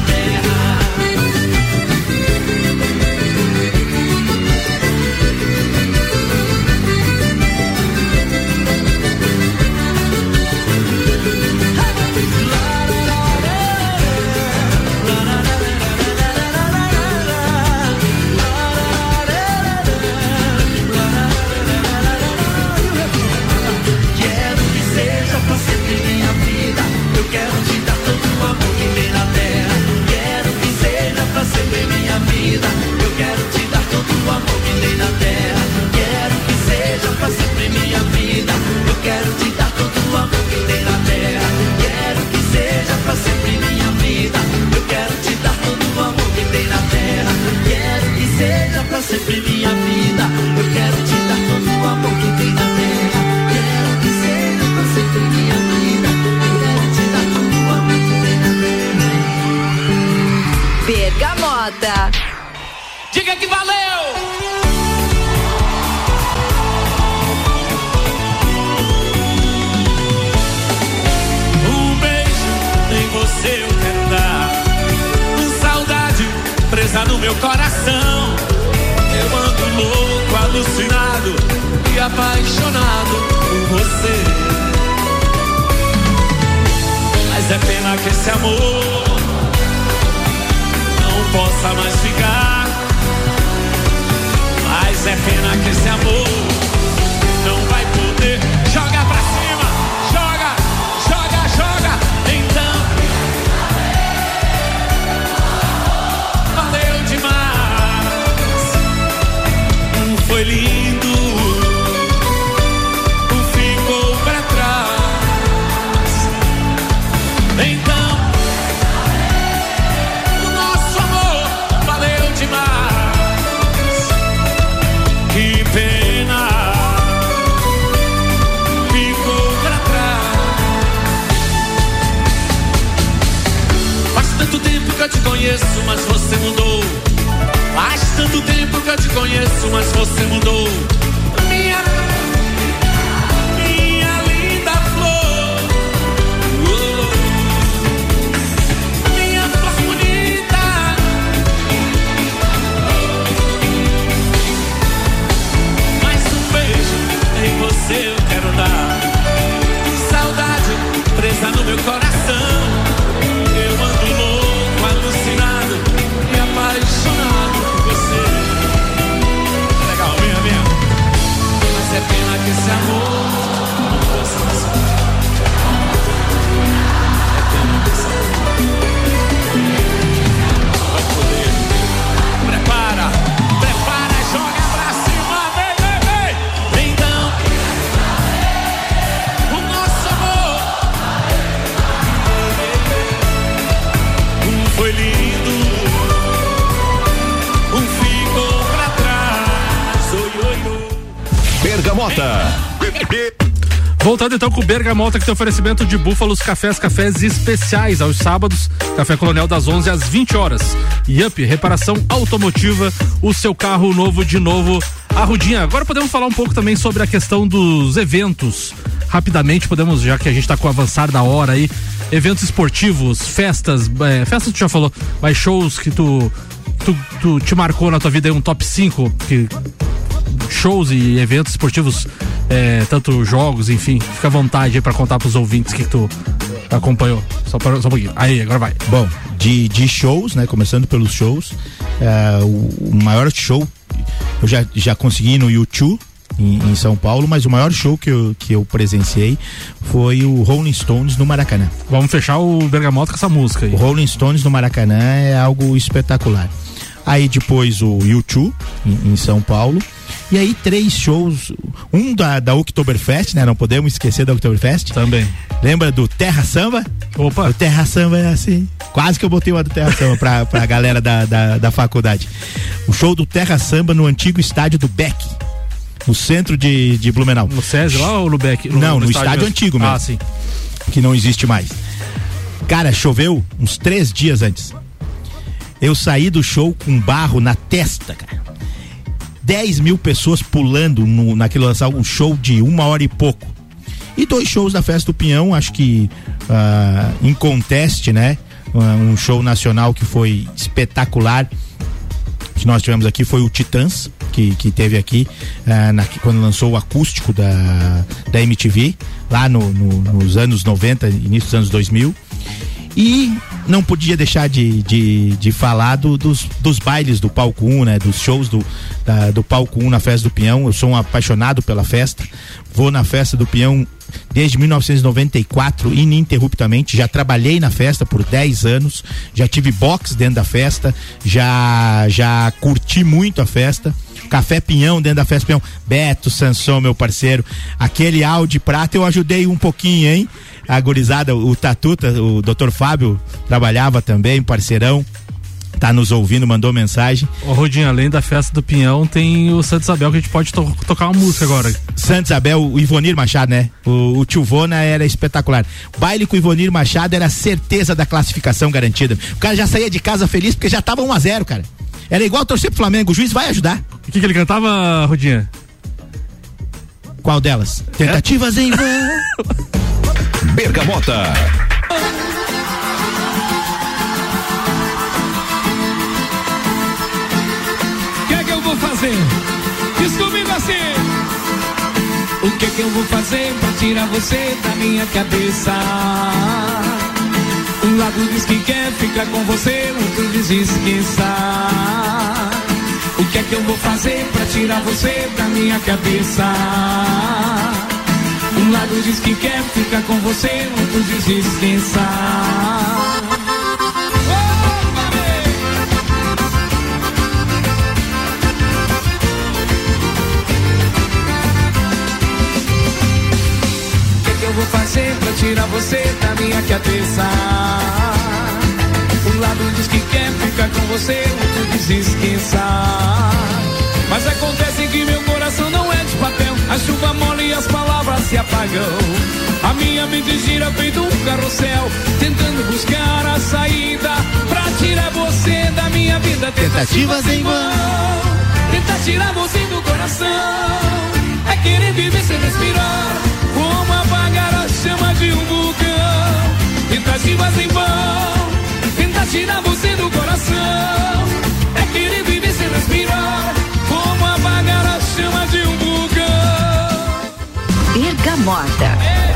mas você mudou. Então com Bergamota, que tem oferecimento de búfalos, cafés, cafés especiais aos sábados, Café Colonial das 11 às 20 horas. Yup, reparação automotiva, o seu carro novo de novo. A Rudinha, agora podemos falar um pouco também sobre a questão dos eventos. Rapidamente, podemos, já que a gente tá com o avançar da hora aí, eventos esportivos, festas, é, festas tu já falou, mas shows que tu, tu, tu te marcou na tua vida aí, um top 5 que shows e eventos esportivos, é, tanto jogos, enfim, fica à vontade aí pra contar pros ouvintes que tu acompanhou. Só, pra, só um pouquinho. Aí, agora vai. Bom, de, de shows, né? Começando pelos shows, é, o, o maior show eu já, já consegui no YouTube. Em, em São Paulo, mas o maior show que eu, que eu presenciei foi o Rolling Stones no Maracanã. Vamos fechar o Bergamota com essa música aí. O Rolling Stones no Maracanã é algo espetacular. Aí depois o YouTube em, em São Paulo. E aí três shows, um da, da Oktoberfest, né? Não podemos esquecer da Oktoberfest. Também. Lembra do Terra Samba? Opa. O Terra Samba é assim. Quase que eu botei uma do Terra Samba pra, pra galera da, da, da faculdade. O show do Terra Samba no antigo estádio do Beck. No centro de, de Blumenau. No César lá ou no Beck? Não, no, estádio, antigo mesmo. Ah, sim. Que não existe mais. Cara, choveu uns três dias antes. Eu saí do show com barro na testa, cara. 10 mil pessoas pulando no, naquele um show de uma hora e pouco. E dois shows da Festa do Pinhão, acho que ah, em conteste, né? Ah, Um show nacional que foi espetacular. Que nós tivemos aqui foi o Titãs, que, que teve aqui ah, na- quando lançou o acústico da, da MTV, lá no- no- nos anos 90, início dos anos 2000. E não podia deixar de, de, de falar do- dos, dos bailes do Palco 1, né? Dos shows do, da- do Palco 1 na Festa do Pinhão. Eu sou um apaixonado pela festa. Vou na Festa do Pinhão desde 1994, ininterruptamente. Já trabalhei na festa por 10 anos. Já tive box dentro da festa. Já, já curti muito a festa. Café Pinhão dentro da Festa Pinhão. Beto Sanson, meu parceiro. Aquele Audi prata eu ajudei um pouquinho, hein? A gurizada, o Tatuta, o Dr. Fábio trabalhava também, parceirão. Tá nos ouvindo, mandou mensagem. Ô, Rodinho, além da festa do Pinhão, tem o Santo Isabel que a gente pode to- tocar uma música agora. Santos Isabel, o Ivonir Machado, né? O, o tio Vona era espetacular. Baile com o Ivonir Machado era certeza da classificação garantida. O cara já saía de casa feliz porque já tava 1 a 0 cara. Era igual torcer pro Flamengo, o juiz vai ajudar. O que, que ele cantava, Rodinha? Qual delas? Tentativas em vão. Bergamota. Fazer? Diz comigo assim. O que é que eu vou fazer pra tirar você da minha cabeça? Um lado diz que quer ficar com você, outro diz esqueça. O que é que eu vou fazer pra tirar você da minha cabeça? Um lado diz que quer ficar com você, outro diz esqueça. Tirar você da minha cabeça? Um lado diz que quer ficar com você, outro diz esqueça. Mas acontece que meu coração não é de papel. A chuva mole e as palavras se apagam. A minha mente gira feito um carrossel, tentando buscar a saída pra tirar você da minha vida. Tentativas em vão. Tentar tirar você do coração querer viver sem respirar, como apagar a chama de um vulcão. Tentativas em vão, tentar tirar você do coração é querer viver sem respirar, como apagar a chama de um vulcão. Bergamota. Bergamota.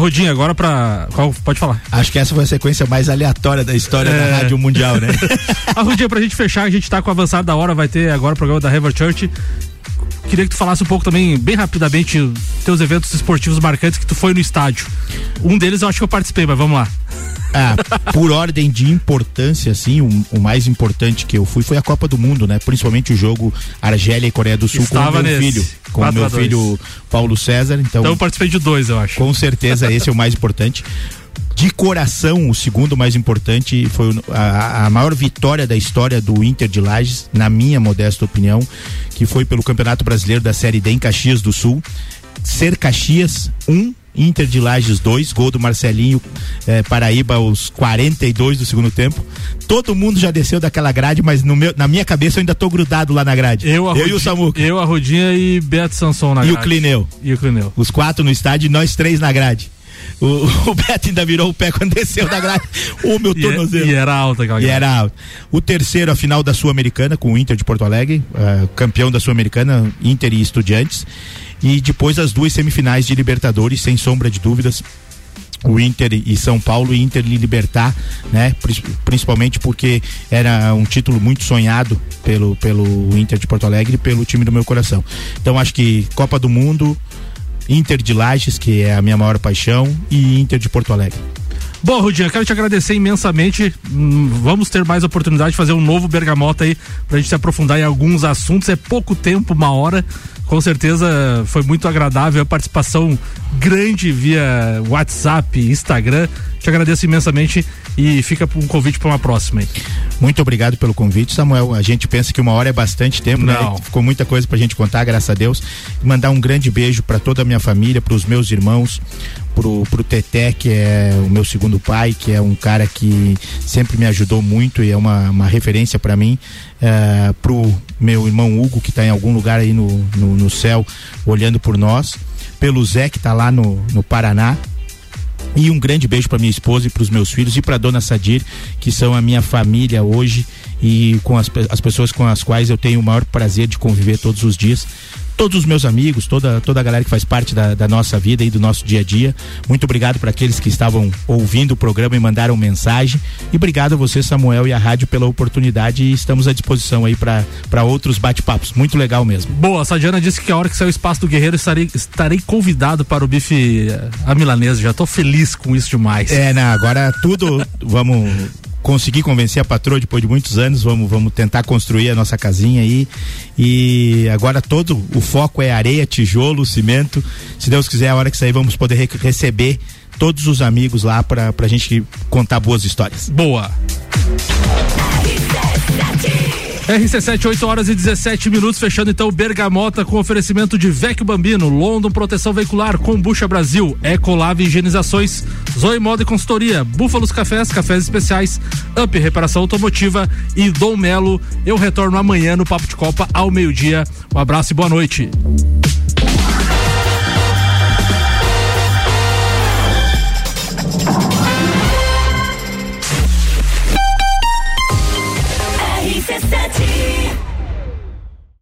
Rodinha, agora pra. Qual, pode falar. Acho que essa foi a sequência mais aleatória da história É. da Rádio Mundial, né? a Rodinha, pra gente fechar, a gente tá com o avançado da hora, vai ter agora o programa da River Church. Queria que tu falasse um pouco também, bem rapidamente, teus eventos esportivos marcantes que tu foi no estádio. Um deles eu acho que eu participei, mas vamos lá. Ah, por ordem de importância, assim, o, o mais importante que eu fui foi a Copa do Mundo, né? Principalmente o jogo Argélia e Coreia do Sul Estava com o meu nesse. filho, com o 4 a meu 2. filho Paulo César. Então, Então eu participei de dois, eu acho. com certeza esse é o mais importante. De coração, o segundo mais importante foi o- a, a maior vitória da história do Inter de Lages, na minha modesta opinião, que foi pelo Campeonato Brasileiro da Série D em Caxias do Sul. Ser Caxias 1, um, Inter de Lages 2, gol do Marcelinho eh, Paraíba aos 42 do segundo tempo. Todo mundo já desceu daquela grade, mas no meu, na minha cabeça eu ainda tô grudado lá na grade. Eu, a eu e Rodinha- o Samuca. Eu, a Rodinha e Beto Sanson na E o grade. Clineu. E o Clineu. Os quatro no estádio e nós três na grade. O, o Beto ainda virou o pé quando desceu da grade. O meu E, tornozelo. e era alta aquela E grade. era. O terceiro, a final da Sul-Americana, com o Inter de Porto Alegre, eh, campeão da Sul-Americana, Inter e Estudiantes. E depois as duas semifinais de Libertadores, sem sombra de dúvidas. O Inter e São Paulo e Inter e Libertar, né? Principalmente porque era um título muito sonhado pelo, pelo Inter de Porto Alegre e pelo time do meu coração. Então acho que Copa do Mundo, Inter de Lages, que é a minha maior paixão, e Inter de Porto Alegre. Bom, Rudinha, quero te agradecer imensamente. Hum, Vamos ter mais oportunidade de fazer um novo Bergamota aí pra gente se aprofundar em alguns assuntos. É pouco tempo, uma hora. Com certeza foi muito agradável a participação grande via WhatsApp, Instagram. Te agradeço imensamente e fica um convite para uma próxima aí. Muito obrigado pelo convite, Samuel. A gente pensa que uma hora é bastante tempo, Não. né? Ficou muita coisa pra gente contar, graças a Deus. Mandar um grande beijo para toda a minha família, para os meus irmãos, pro, pro Teté, que é o meu segundo pai, que é um cara que sempre me ajudou muito e é uma, uma referência para mim. É, pro meu irmão Hugo, que tá em algum lugar aí no, no, no céu, olhando por nós. Pelo Zé, que tá lá no, no Paraná, e um grande beijo para minha esposa e para os meus filhos e para dona Sadir, que são a minha família hoje e com as, as pessoas com as quais eu tenho o maior prazer de conviver todos os dias. Todos os meus amigos, toda, toda a galera que faz parte da, da nossa vida e do nosso dia a dia. Muito obrigado para aqueles que estavam ouvindo o programa e mandaram mensagem. E obrigado a você, Samuel, e a rádio pela oportunidade. E estamos à disposição aí para outros bate-papos. Muito legal mesmo. Boa, a Sadiana disse que a hora que sair o espaço do Guerreiro estarei, estarei convidado para o bife eh, a milanesa. Já tô feliz com isso demais. É, não, agora tudo vamos conseguir convencer a patroa depois de muitos anos, vamos, vamos tentar construir a nossa casinha aí. E agora todo o foco é areia, tijolo, cimento. Se Deus quiser, a hora que sair, vamos poder re- receber todos os amigos lá pra, pra gente contar boas histórias. Boa. RC7, 8 horas e 17 minutos, fechando então Bergamota com oferecimento de Vecchio Bambino, London Proteção Veicular, Combucha Brasil, Ecolave Higienizações, Zoe Moda e Consultoria, Búfalos Cafés, Cafés Especiais, Up Reparação Automotiva e Dom Melo. Eu retorno amanhã no Papo de Copa ao meio-dia. Um abraço e boa noite.